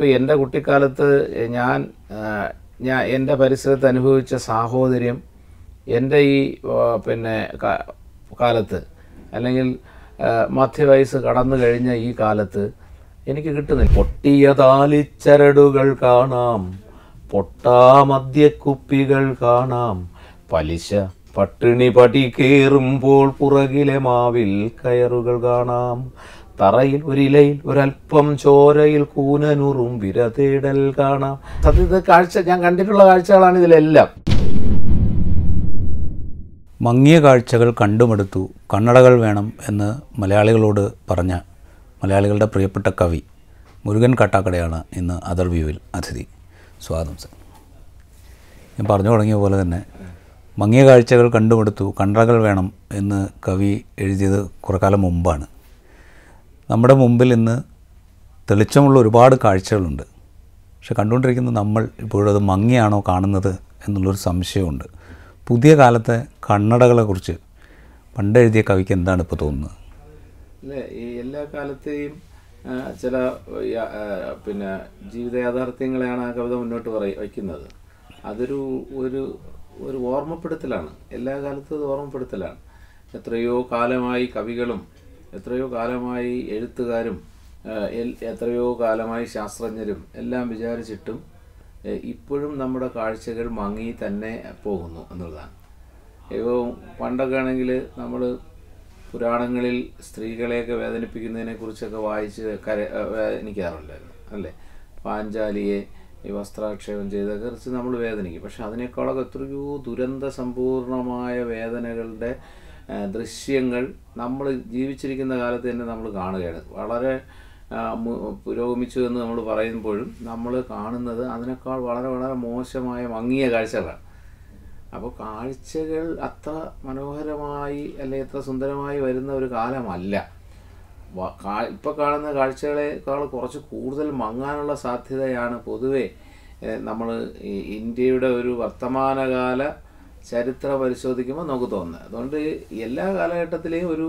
ഇപ്പോൾ എന്റെ കുട്ടിക്കാലത്ത് ഞാൻ ഞാൻ എന്റെ പരിസരത്ത് അനുഭവിച്ച സാഹോദര്യം എന്റെ ഈ പിന്നെ കാലത്ത് അല്ലെങ്കിൽ മധ്യവയസ്സ് കടന്നു കഴിഞ്ഞ ഈ കാലത്ത് എനിക്ക് കിട്ടുന്നില്ല. പൊട്ടിയ താലിച്ചരടുകൾ കാണാം പൊട്ടാ മദ്യക്കുപ്പികൾ കാണാം പലിശ പട്ടിണി പടി കയറുമ്പോൾ പുറകിലെ മാവിൽ കയറുകൾ കാണാം തറയിൽ ഒരിലയിൽ ഒരല്പം ചോരയിൽ കൂനനുറും വിരതേടൽ കാണാം. സത്യത്തിൽ കാഴ്ച ഞാൻ കണ്ടിട്ടുള്ള കാഴ്ചകളാണ് ഇതിലെല്ലാം. മങ്ങിയ കാഴ്ചകൾ കണ്ടുമെടുത്തു കണ്ണടകൾ വേണം എന്ന് മലയാളികളോട് പറഞ്ഞ മലയാളികളുടെ പ്രിയപ്പെട്ട കവി മുരുകൻ കാട്ടാക്കടയാണ് ഇന്ന് അതർ വ്യൂവിൽ അതിഥി. സ്വാഗതം സർ. ഞാൻ പറഞ്ഞു തുടങ്ങിയ പോലെ തന്നെ മങ്ങിയ കാഴ്ചകൾ കണ്ടുമെടുത്തു കണ്ണടകൾ വേണം എന്ന് കവി എഴുതിയത് കുറക്കാലം മുമ്പാണ്. നമ്മുടെ മുമ്പിൽ ഇന്ന് തെളിച്ചമുള്ള ഒരുപാട് കാഴ്ചകളുണ്ട്. പക്ഷെ കണ്ടുകൊണ്ടിരിക്കുന്ന നമ്മൾ ഇപ്പോഴത് മങ്ങിയാണോ കാണുന്നത് എന്നുള്ളൊരു സംശയമുണ്ട്. പുതിയ കാലത്തെ കണ്ണടകളെക്കുറിച്ച് പണ്ട് എഴുതിയ കവിക്ക് എന്താണ് ഇപ്പോൾ തോന്നുന്നത്? അല്ലേ ഈ എല്ലാ കാലത്തെയും ചില പിന്നെ ജീവിത യാഥാർത്ഥ്യങ്ങളെയാണ് ആ കവിത മുന്നോട്ട് പറയ വയ്ക്കുന്നത്. അതൊരു ഒരു ഒരു ഓർമ്മപ്പെടുത്തലാണ്. എല്ലാ കാലത്തും ഓർമ്മപ്പെടുത്തലാണ്. എത്രയോ കാലമായി കവികളും എത്രയോ കാലമായി എഴുത്തുകാരും എത്രയോ കാലമായി ശാസ്ത്രജ്ഞരും എല്ലാം വിചാരിച്ചിട്ടും ഇപ്പോഴും നമ്മുടെ കാഴ്ചകൾ മങ്ങി തന്നെ പോകുന്നു എന്നുള്ളതാണ്. ഇപ്പോൾ പണ്ടൊക്കെ ആണെങ്കിൽ നമ്മൾ പുരാണങ്ങളിൽ സ്ത്രീകളെയൊക്കെ വേദനിപ്പിക്കുന്നതിനെ കുറിച്ചൊക്കെ വായിച്ച് കര വേദനിക്കാറുണ്ടായിരുന്നു അല്ലേ? പാഞ്ചാലിയെ ഈ വസ്ത്രാക്ഷേപം ചെയ്തൊക്കെ കുറിച്ച് നമ്മൾ വേദനിക്കും. പക്ഷെ അതിനേക്കാളൊക്കെ എത്രയോ ദുരന്ത സമ്പൂർണമായ വേദനകളുടെ ദൃശ്യങ്ങൾ നമ്മൾ ജീവിച്ചിരിക്കുന്ന കാലത്ത് തന്നെ നമ്മൾ കാണുകയാണ്. വളരെ പുരോഗമിച്ചു എന്ന് നമ്മൾ പറയുമ്പോഴും നമ്മൾ കാണുന്നത് അതിനേക്കാൾ വളരെ വളരെ മോശമായ മങ്ങിയ കാഴ്ചകളാണ്. അപ്പോൾ കാഴ്ചകൾ അത്ര മനോഹരമായി അല്ലെങ്കിൽ അത്ര സുന്ദരമായി വരുന്ന ഒരു കാലമല്ല. ഇപ്പോൾ കാണുന്ന കാഴ്ചകളെക്കാൾ കുറച്ച് കൂടുതൽ മങ്ങാനുള്ള സാധ്യതയാണ് പൊതുവേ നമ്മൾ ഇന്ത്യയുടെ ഒരു വർത്തമാനകാല ചരിത്രം പരിശോധിക്കുമ്പോൾ നമുക്ക് തോന്നുന്നത്. അതുകൊണ്ട് എല്ലാ കാലഘട്ടത്തിലെയും ഒരു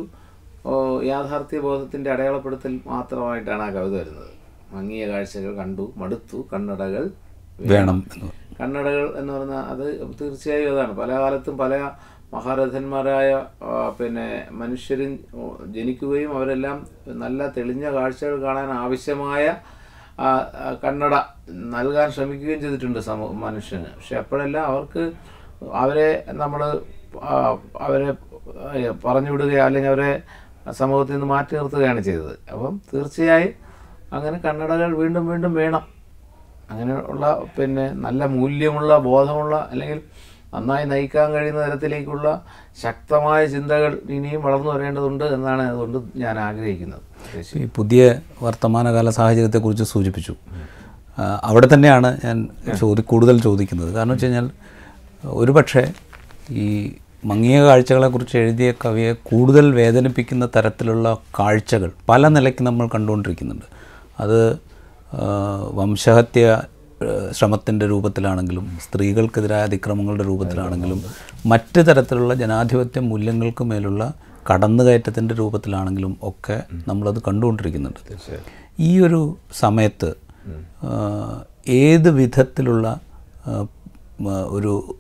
യാഥാർത്ഥ്യ ബോധത്തിന്റെ അടയാളപ്പെടുത്തൽ മാത്രമായിട്ടാണ് ആ കവിത വരുന്നത്. മങ്ങിയ കാഴ്ചകൾ കണ്ടു മടുത്തു കണ്ണടകൾ വേണം. കണ്ണടകൾ എന്ന് പറഞ്ഞാൽ അത് തീർച്ചയായും അതാണ് പല കാലത്തും പല മഹാരഥന്മാരായ പിന്നെ മനുഷ്യരും ജനിക്കുകയും അവരെല്ലാം നല്ല തെളിഞ്ഞ കാഴ്ചകൾ കാണാൻ ആവശ്യമായ കണ്ണട നൽകാൻ ശ്രമിക്കുകയും ചെയ്തിട്ടുണ്ട് സമൂഹ മനുഷ്യന്. പക്ഷെ അപ്പോഴെല്ലാം അവർക്ക് അവരെ നമ്മൾ അവരെ പറഞ്ഞു വിടുകയോ അല്ലെങ്കിൽ അവരെ സമൂഹത്തിൽ നിന്ന് മാറ്റി നിർത്തുകയാണ് ചെയ്തത്. അപ്പം തീർച്ചയായും അങ്ങനെ കണ്ണടകൾ വീണ്ടും വീണ്ടും വേണം. അങ്ങനെയുള്ള പിന്നെ നല്ല മൂല്യമുള്ള ബോധമുള്ള അല്ലെങ്കിൽ നന്നായി നയിക്കാൻ കഴിയുന്ന തരത്തിലേക്കുള്ള ശക്തമായ ചിന്തകൾ ഇനിയും വളർന്നു വരേണ്ടതുണ്ട് എന്നാണ് അതുകൊണ്ട് ഞാൻ ആഗ്രഹിക്കുന്നത്. ഈ പുതിയ വർത്തമാനകാല സാഹചര്യത്തെക്കുറിച്ച് സൂചിപ്പിച്ചു. അവിടെ തന്നെയാണ് ഞാൻ ചോദി കൂടുതൽ ചോദിക്കുന്നത്. കാരണം വെച്ച് കഴിഞ്ഞാൽ ഒരുപക്ഷെ ഈ മങ്ങിയ കാഴ്ചകളെക്കുറിച്ച് എഴുതിയ കവിയെ കൂടുതൽ വേദനിപ്പിക്കുന്ന തരത്തിലുള്ള കാഴ്ചകൾ പല നിലയ്ക്ക് നമ്മൾ കണ്ടുകൊണ്ടിരിക്കുന്നുണ്ട്. അത് വംശഹത്യ ശ്രമത്തിന്റെ രൂപത്തിലാണെങ്കിലും സ്ത്രീകൾക്കെതിരായ അതിക്രമങ്ങളുടെ രൂപത്തിലാണെങ്കിലും മറ്റ് തരത്തിലുള്ള ജനാധിപത്യ മൂല്യങ്ങൾക്ക് മേലുള്ള കടന്നുകയറ്റത്തിന്റെ രൂപത്തിലാണെങ്കിലും ഒക്കെ നമ്മളത് കണ്ടുകൊണ്ടിരിക്കുന്നുണ്ട്. ഈ ഒരു സമയത്ത് ഏത് വിധത്തിലുള്ള ഒരു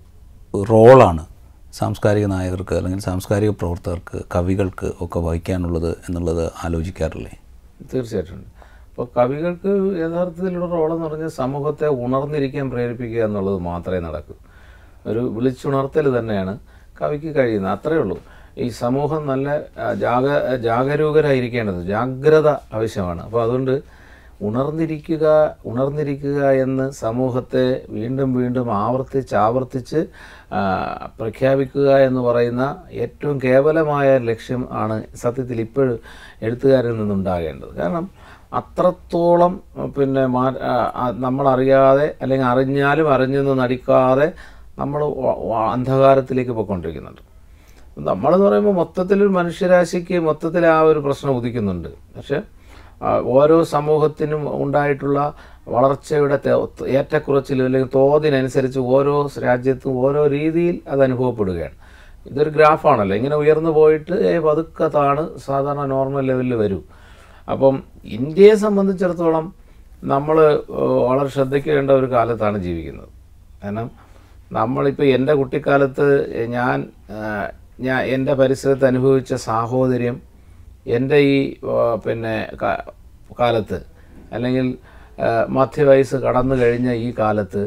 റോളാണ് സാംസ്കാരിക നായകർക്ക് അല്ലെങ്കിൽ സാംസ്കാരിക പ്രവർത്തകർക്ക് കവികൾക്ക് ഒക്കെ വഹിക്കാനുള്ളത് എന്നുള്ളത് ആലോചിക്കാറില്ലേ? തീർച്ചയായിട്ടും. അപ്പോൾ കവികൾക്ക് യഥാർത്ഥത്തിലുള്ള റോളെന്ന് പറഞ്ഞാൽ സമൂഹത്തെ ഉണർന്നിരിക്കാൻ പ്രേരിപ്പിക്കുക എന്നുള്ളത് മാത്രമേ നടക്കൂ. ഒരു വിളിച്ചുണർത്തൽ തന്നെയാണ് കവിക്ക് കഴിയുന്നത്. അത്രയേ ഉള്ളൂ. ഈ സമൂഹം നല്ല ജാഗ ജാഗരൂകരായിരിക്കേണ്ടത് ജാഗ്രത ആവശ്യമാണ്. അപ്പോൾ അതുകൊണ്ട് ഉണർന്നിരിക്കുക ഉണർന്നിരിക്കുക എന്ന് സമൂഹത്തെ വീണ്ടും വീണ്ടും ആവർത്തിച്ച് ആവർത്തിച്ച് പ്രഖ്യാപിക്കുക എന്ന് പറയുന്ന ഏറ്റവും കേവലമായ ലക്ഷ്യം ആണ് സത്യത്തിൽ ഇപ്പോഴും എഴുത്തുകാരിൽ നിന്നുണ്ടാകേണ്ടത്. കാരണം അത്രത്തോളം പിന്നെ മാ നമ്മളറിയാതെ അല്ലെങ്കിൽ അറിഞ്ഞാലും അറിഞ്ഞെന്ന് നടിക്കാതെ നമ്മൾ അന്ധകാരത്തിലേക്ക് പോയിക്കൊണ്ടിരിക്കുന്നുണ്ട്. നമ്മളെന്ന് പറയുമ്പോൾ മൊത്തത്തിലൊരു മനുഷ്യരാശിക്ക് മൊത്തത്തിൽ ആ ഒരു പ്രശ്നം ഉദിക്കുന്നുണ്ട്. പക്ഷെ ഓരോ സമൂഹത്തിനും ഉണ്ടായിട്ടുള്ള വളർച്ചയുടെ ഏറ്റക്കുറച്ചിൽ അല്ലെങ്കിൽ തോതിനനുസരിച്ച് ഓരോ രാജ്യത്തും ഓരോ രീതിയിൽ അത് അനുഭവപ്പെടുകയാണ്. ഇതൊരു ഗ്രാഫാണല്ലോ. ഇങ്ങനെ ഉയർന്നു പോയിട്ട് പതുക്കെ താണ് സാധാരണ നോർമൽ ലെവലിൽ വരും. അപ്പം ഇന്ത്യയെ സംബന്ധിച്ചിടത്തോളം നമ്മൾ വളരെ ശ്രദ്ധിക്കേണ്ട ഒരു കാലത്താണ് ജീവിക്കുന്നത്. കാരണം നമ്മളിപ്പോൾ എന്റെ കുട്ടിക്കാലത്ത് ഞാൻ ഞാൻ എന്റെ പരിസരത്ത് അനുഭവിച്ച സാഹോദര്യം എന്റെ ഈ പിന്നെ കാലത്ത് അല്ലെങ്കിൽ മധ്യവയസ്സ് കടന്നു കഴിഞ്ഞ ഈ കാലത്ത്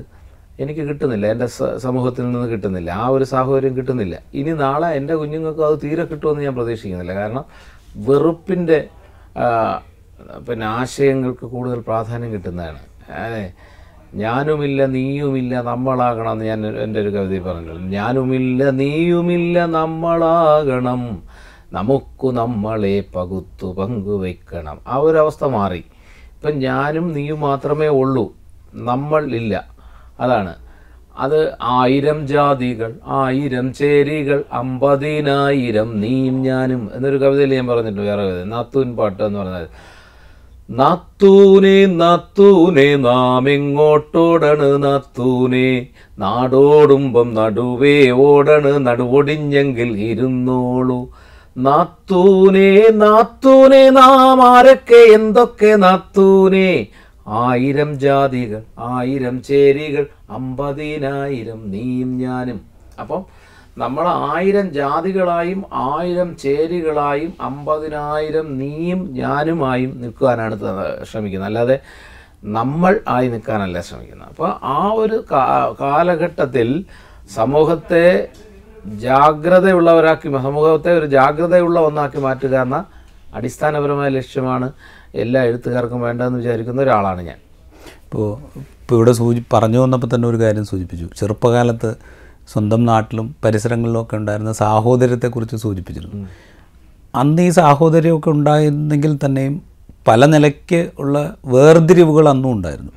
എനിക്ക് കിട്ടുന്നില്ല. എന്റെ സമൂഹത്തിൽ നിന്ന് കിട്ടുന്നില്ല. ആ ഒരു സാഹചര്യം കിട്ടുന്നില്ല. ഇനി നാളെ എന്റെ കുഞ്ഞുങ്ങൾക്ക് അത് തീരെ കിട്ടുമെന്ന് ഞാൻ പ്രതീക്ഷിക്കുന്നില്ല. കാരണം വെറുപ്പിന്റെ പിന്നെ ആശയങ്ങൾക്ക് കൂടുതൽ പ്രാധാന്യം കിട്ടുന്നതാണ്. അതെ. ഞാനുമില്ല നീയുമില്ല നമ്മളാകണം എന്ന് ഞാൻ എന്റെ ഒരു കവിതയിൽ പറഞ്ഞിട്ടുണ്ട്. ഞാനുമില്ല നീയുമില്ല നമ്മളാകണം. നമുക്കു നമ്മളെ പകുത്തു പങ്കുവയ്ക്കണം ആ ഒരു അവസ്ഥ മാറി. ഇപ്പം ഞാനും നീയും മാത്രമേ ഉള്ളൂ. നമ്മൾ ഇല്ല. അതാണ്. അത് ആയിരം ജാതികൾ ആയിരം ചേരികൾ അമ്പതിനായിരം നീയും ഞാനും എന്നൊരു കവിതയിൽ ഞാൻ പറഞ്ഞിട്ടുണ്ട് വേറെ കവിത നാത്തൂൻ പാട്ട് എന്ന് പറഞ്ഞാൽ നത്തൂനെ നത്തൂനെ നാം എങ്ങോട്ടോടണ് നത്തൂനെ? നാടോടുമ്പം നടുവേ ഓടണ് നടുവൊടിഞ്ഞെങ്കിൽ ഇരുന്നോളൂ. നത്തൂനെ നാത്തൂനെ നാം ആരൊക്കെ? എന്തൊക്കെ നാത്തൂനെ? ആയിരം ജാതികൾ ആയിരം ചേരികൾ അമ്പതിനായിരം നീയും ഞാനും. അപ്പം നമ്മൾ ആയിരം ജാതികളായും ആയിരം ചേരികളായും അമ്പതിനായിരം നീയും ഞാനുമായും നിൽക്കുവാനാണ് ശ്രമിക്കുന്നത്. അല്ലാതെ നമ്മൾ ആയി നിൽക്കാനല്ല ശ്രമിക്കുന്നത്. അപ്പോൾ ആ ഒരു കാലഘട്ടത്തിൽ സമൂഹത്തെ ജാഗ്രതയുള്ളവരാക്കി സമൂഹത്തെ ഒരു ജാഗ്രതയുള്ള ഒന്നാക്കി മാറ്റുക എന്ന അടിസ്ഥാനപരമായ ലക്ഷ്യമാണ് എല്ലാ എഴുത്തുകാർക്കും വേണ്ടതെന്ന് വിചാരിക്കുന്ന ഒരാളാണ് ഞാൻ. ഇപ്പോൾ ഇപ്പോൾ ഇവിടെ സൂചി പറഞ്ഞു വന്നപ്പോൾ തന്നെ ഒരു കാര്യം സൂചിപ്പിച്ചു. ചെറുപ്പകാലത്ത് സ്വന്തം നാട്ടിലും പരിസരങ്ങളിലും ഒക്കെ ഉണ്ടായിരുന്ന സാഹോദര്യത്തെക്കുറിച്ച് സൂചിപ്പിച്ചിരുന്നു. അന്ന് ഈ സാഹോദര്യമൊക്കെ ഉണ്ടായിരുന്നെങ്കിൽ തന്നെയും പല നിലയ്ക്ക് ഉള്ള വേർതിരിവുകൾ അന്നും ഉണ്ടായിരുന്നു.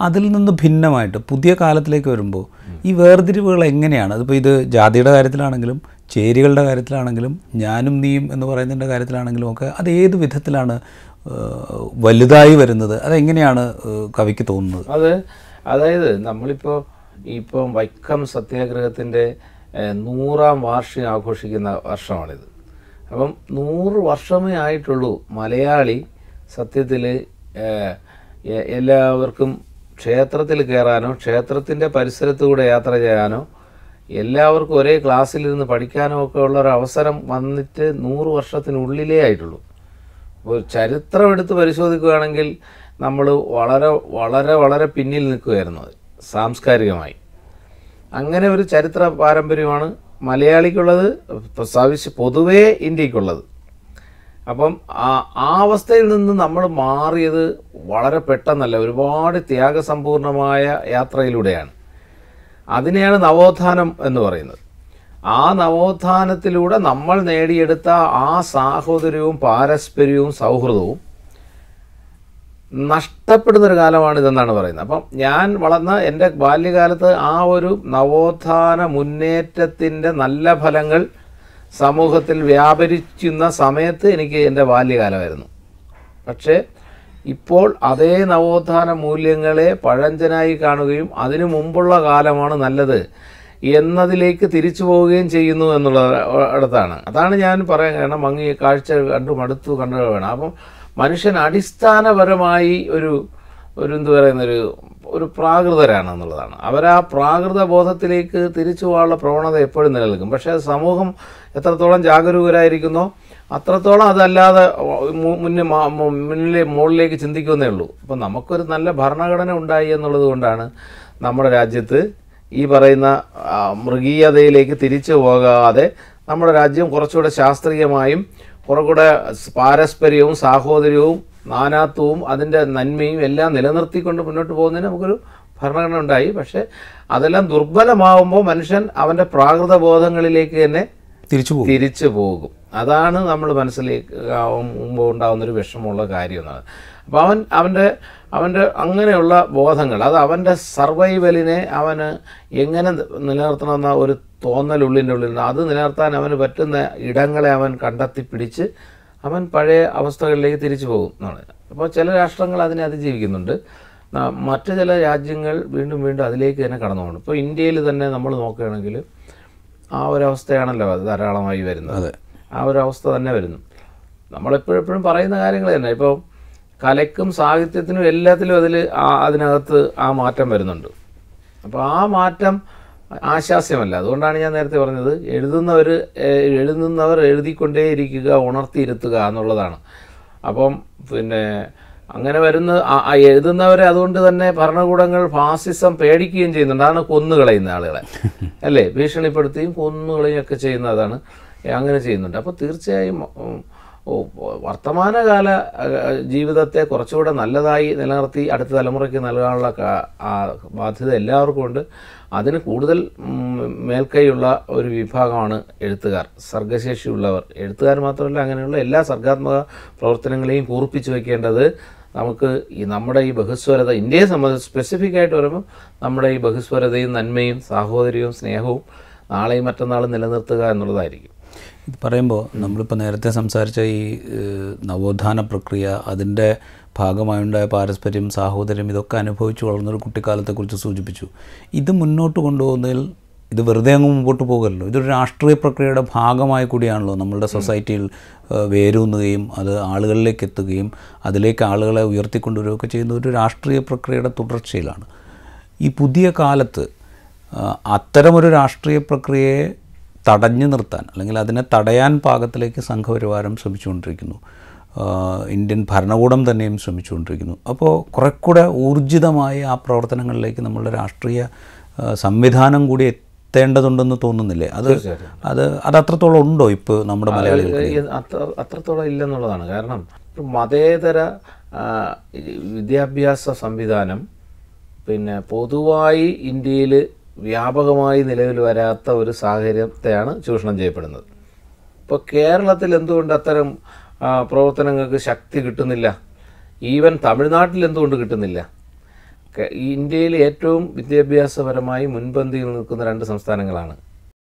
അതിൽ നിന്ന് ഭിന്നമായിട്ട് പുതിയ കാലത്തിലേക്ക് വരുമ്പോൾ ഈ വേർതിരിവുകൾ എങ്ങനെയാണ്? അതിപ്പോൾ ഇത് ജാതിയുടെ കാര്യത്തിലാണെങ്കിലും ചേരികളുടെ കാര്യത്തിലാണെങ്കിലും ഞാനും നീയും എന്ന് പറയുന്നതിന്റെ കാര്യത്തിലാണെങ്കിലും ഒക്കെ അത് ഏത് വിധത്തിലാണ് വലുതായി വരുന്നത്? അതെങ്ങനെയാണ് കവിക്ക് തോന്നുന്നത്? അത് അതായത് നമ്മളിപ്പോൾ ഇപ്പം വൈക്കം സത്യാഗ്രഹത്തിന്റെ നൂറാം വാർഷികം ആഘോഷിക്കുന്ന വർഷമാണിത്. അപ്പം നൂറ് വർഷമേ ആയിട്ടുള്ളൂ മലയാളി സത്യത്തിൽ എല്ലാവർക്കും ക്ഷേത്രത്തിൽ കയറാനോ ക്ഷേത്രത്തിന്റെ പരിസരത്തുകൂടെ യാത്ര ചെയ്യാനോ എല്ലാവർക്കും ഒരേ ക്ലാസ്സിലിരുന്ന് പഠിക്കാനോ ഒക്കെ ഉള്ള ഒരു അവസരം വന്നിട്ട് നൂറ് വർഷത്തിനുള്ളിലേ ആയിട്ടുള്ളൂ. അപ്പോൾ ചരിത്രം എടുത്ത് പരിശോധിക്കുകയാണെങ്കിൽ നമ്മൾ വളരെ വളരെ വളരെ പിന്നിൽ നിൽക്കുകയായിരുന്നു സാംസ്കാരികമായി. അങ്ങനെ ഒരു ചരിത്ര പാരമ്പര്യമാണ് മലയാളിക്കുള്ളത് സവിശ് പൊതുവേ ഇന്ത്യക്കുള്ളത്. അപ്പം ആ അവസ്ഥയിൽ നിന്ന് നമ്മൾ മാറിയത് വളരെ പെട്ടെന്നല്ല ഒരുപാട് ത്യാഗസമ്പൂർണമായ യാത്രയിലൂടെയാണ്. അതിനെയാണ് നവോത്ഥാനം എന്ന് പറയുന്നത്. ആ നവോത്ഥാനത്തിലൂടെ നമ്മൾ നേടിയെടുത്ത ആ സാഹോദര്യവും പാരസ്പര്യവും സൗഹൃദവും നഷ്ടപ്പെടുന്നൊരു കാലമാണിതെന്നാണ് പറയുന്നത്. അപ്പം ഞാൻ വളർന്ന എന്റെ ബാല്യകാലത്ത് ആ ഒരു നവോത്ഥാന മുന്നേറ്റത്തിന്റെ നല്ല ഫലങ്ങൾ സമൂഹത്തിൽ വ്യാപരിക്കുന്ന സമയത്ത് എനിക്ക് എന്റെ ബാല്യകാലമായിരുന്നു. പക്ഷേ ഇപ്പോൾ അതേ നവോത്ഥാന മൂല്യങ്ങളെ പഴഞ്ചനായി കാണുകയും അതിനു മുമ്പുള്ള കാലമാണ് നല്ലത് എന്നതിലേക്ക് തിരിച്ചു പോവുകയും ചെയ്യുന്നു എന്നുള്ള അടുത്താണ്. അതാണ് ഞാൻ പറയാൻ കാരണം അങ്ങ് ഈ കാഴ്ച കണ്ടു മടുത്തു കണ്ടു വേണം അപ്പം മനുഷ്യൻ അടിസ്ഥാനപരമായി ഒരു ഒരു എന്ത് പറയുന്നൊരു ഒരു പ്രാകൃതരാണ് എന്നുള്ളതാണ്. അവർ ആ പ്രാകൃത ബോധത്തിലേക്ക് തിരിച്ചു പോകാനുള്ള പ്രവണത എപ്പോഴും നിലനിൽക്കും. പക്ഷേ സമൂഹം എത്രത്തോളം ജാഗരൂകരായിരിക്കുന്നോ അത്രത്തോളം അതല്ലാതെ മുന്നേ മുന്നിലെ മുകളിലേക്ക് ചിന്തിക്കുന്നേ ഉള്ളൂ. അപ്പം നമുക്കൊരു നല്ല ഭരണഘടന ഉണ്ടായി എന്നുള്ളത് കൊണ്ടാണ് നമ്മുടെ രാജ്യത്ത് ഈ പറയുന്ന മൃഗീയതയിലേക്ക് തിരിച്ചു പോകാതെ നമ്മുടെ രാജ്യം കുറച്ചുകൂടെ ശാസ്ത്രീയമായും കുറച്ചുകൂടെ പാരസ്പര്യവും സാഹോദര്യവും നാനാത്വവും അതിന്റെ നന്മയും എല്ലാം നിലനിർത്തിക്കൊണ്ട് മുന്നോട്ട് പോകുന്നതിന് നമുക്കൊരു ഭരണഘടന ഉണ്ടായി. പക്ഷേ അതെല്ലാം ദുർബലമാവുമ്പോൾ മനുഷ്യൻ അവന്റെ പ്രാകൃത ബോധങ്ങളിലേക്ക് തന്നെ തിരിച്ചു പോകും. തിരിച്ചു പോകും. അതാണ് നമ്മൾ മനസ്സിലേക്ക് മുമ്പ് ഉണ്ടാകുന്ന ഒരു വിഷമമുള്ള കാര്യം എന്നാണ് അപ്പോൾ അവൻ അവന്റെ അവന്റെ അങ്ങനെയുള്ള ബോധങ്ങൾ അത് അവന്റെ സർവൈവലിനെ അവന് എങ്ങനെ നിലനിർത്തണമെന്ന ഒരു തോന്നൽ ഉള്ളിന്റെ ഉള്ളിൽ അത് നിലനിർത്താൻ അവന് പറ്റുന്ന ഇടങ്ങളെ അവൻ കണ്ടെത്തി പിടിച്ച് അവൻ പഴയ അവസ്ഥകളിലേക്ക് തിരിച്ചു പോകും എന്നാണ്. അപ്പോൾ ചില രാഷ്ട്രങ്ങൾ അതിനെ അതിജീവിക്കുന്നുണ്ട്. മറ്റു ചില രാജ്യങ്ങൾ വീണ്ടും വീണ്ടും അതിലേക്ക് തന്നെ കടന്നു പോകുന്നു ഇപ്പോൾ ഇന്ത്യയിൽ തന്നെ നമ്മൾ നോക്കുകയാണെങ്കിൽ ആ ഒരു അവസ്ഥയാണല്ലോ അത് ധാരാളമായി വരുന്നത്. ആ ഒരു അവസ്ഥ തന്നെ വരുന്നു. നമ്മളെപ്പോഴെപ്പോഴും പറയുന്ന കാര്യങ്ങൾ തന്നെ. ഇപ്പോൾ കലയ്ക്കും സാഹിത്യത്തിനും എല്ലാത്തിലും അതിൽ അതിനകത്ത് ആ മാറ്റം വരുന്നുണ്ട്. അപ്പോൾ ആ മാറ്റം ആശാസ്യമല്ല. അതുകൊണ്ടാണ് ഞാൻ നേരത്തെ പറഞ്ഞത് എഴുതുന്നവർ എഴുതുന്നവർ എഴുതിക്കൊണ്ടേയിരിക്കുക ഉണർത്തിയിരുത്തുക എന്നുള്ളതാണ്. അപ്പം പിന്നെ അങ്ങനെ വരുന്ന എഴുതുന്നവരെ അതുകൊണ്ട് തന്നെ ഭരണകൂടങ്ങൾ ഫാസിസം പേടിക്കുകയും ചെയ്യുന്നുണ്ട്. അതാണ് കൊന്നുകളയുന്ന ആളുകളെ. അല്ലേ? ഭീഷണിപ്പെടുത്തുകയും കൊന്നുകളയും ഒക്കെ ചെയ്യുന്നതാണ് അങ്ങനെ ചെയ്യുന്നുണ്ട്. അപ്പോൾ തീർച്ചയായും വർത്തമാനകാല ജീവിതത്തെ കുറച്ചുകൂടെ നല്ലതായി നിലനിർത്തി അടുത്ത തലമുറയ്ക്ക് നൽകാനുള്ള ബാധ്യത എല്ലാവർക്കും ഉണ്ട്. അതിന് കൂടുതൽ മേൽക്കൈയുള്ള ഒരു വിഭാഗമാണ് എഴുത്തുകാർ. സർഗശേഷിയുള്ളവർ. എഴുത്തുകാർ മാത്രമല്ല അങ്ങനെയുള്ള എല്ലാ സർഗാത്മക പ്രവർത്തനങ്ങളെയും കൂർപ്പിച്ചു വയ്ക്കേണ്ടത് നമുക്ക് ഈ നമ്മുടെ ഈ ബഹുസ്വരത ഇന്ത്യയെ സംബന്ധിച്ച് സ്പെസിഫിക് ആയിട്ട് വരുമ്പോൾ നമ്മുടെ ഈ ബഹുസ്വരതയും നന്മയും സാഹോദര്യവും സ്നേഹവും നാളെയും മറ്റന്നാളും നിലനിർത്തുക എന്നുള്ളതായിരിക്കും. ഇത് പറയുമ്പോൾ നമ്മളിപ്പോൾ നേരത്തെ സംസാരിച്ച ഈ നവോത്ഥാന പ്രക്രിയ അതിന്റെ ഭാഗമായുണ്ടായ പാരസ്പര്യം സാഹോദര്യം ഇതൊക്കെ അനുഭവിച്ചു വളർന്നൊരു കുട്ടിക്കാലത്തെക്കുറിച്ച് സൂചിപ്പിച്ചു. ഇത് മുന്നോട്ട് കൊണ്ടുപോകുന്നതിൽ ഇത് വെറുതെ അങ്ങ് മുമ്പോട്ട് പോകല്ലോ. ഇതൊരു രാഷ്ട്രീയ പ്രക്രിയയുടെ ഭാഗമായി കൂടിയാണല്ലോ നമ്മളുടെ സൊസൈറ്റിയിൽ വേരൂന്നുകയും അത് ആളുകളിലേക്ക് എത്തുകയും അതിലേക്ക് ആളുകളെ ഉയർത്തിക്കൊണ്ടുവരികയൊക്കെ ചെയ്യുന്ന ഒരു രാഷ്ട്രീയ പ്രക്രിയയുടെ തുടർച്ചയിലാണ്. ഈ പുതിയ കാലത്ത് അത്തരമൊരു രാഷ്ട്രീയ പ്രക്രിയയെ തടഞ്ഞു നിർത്താൻ അല്ലെങ്കിൽ അതിനെ തടയാൻ പാകത്തിലേക്ക് സംഘപരിവാരം ശ്രമിച്ചുകൊണ്ടിരിക്കുന്നു. ഇന്ത്യൻ ഭരണകൂടം തന്നെയും ശ്രമിച്ചുകൊണ്ടിരിക്കുന്നു. അപ്പോൾ കുറെ കൂടെ ഊർജിതമായി ആ പ്രവർത്തനങ്ങളിലേക്ക് നമ്മളുടെ രാഷ്ട്രീയ സംവിധാനം കൂടി എത്തേണ്ടതുണ്ടെന്ന് തോന്നുന്നില്ലേ? അത് അത് അത് അത്രത്തോളം ഉണ്ടോ ഇപ്പോൾ നമ്മുടെ മലയാളികൾ അത്രത്തോളം ഇല്ലെന്നുള്ളതാണ്. കാരണം മതേതര വിദ്യാഭ്യാസ സംവിധാനം പിന്നെ പൊതുവായി ഇന്ത്യയിൽ വ്യാപകമായി നിലവിൽ വരാത്ത ഒരു സാഹചര്യത്തെയാണ് ചൂഷണം ചെയ്യപ്പെടുന്നത്. ഇപ്പോൾ കേരളത്തിൽ എന്തുകൊണ്ട് അത്തരം പ്രവർത്തനങ്ങൾക്ക് ശക്തി കിട്ടുന്നില്ല? ഈവൻ തമിഴ്നാട്ടിൽ എന്തുകൊണ്ട് കിട്ടുന്നില്ല? ഇന്ത്യയിൽ ഏറ്റവും വിദ്യാഭ്യാസപരമായി മുൻപന്തിയിൽ നിൽക്കുന്ന രണ്ട് സംസ്ഥാനങ്ങളാണ്.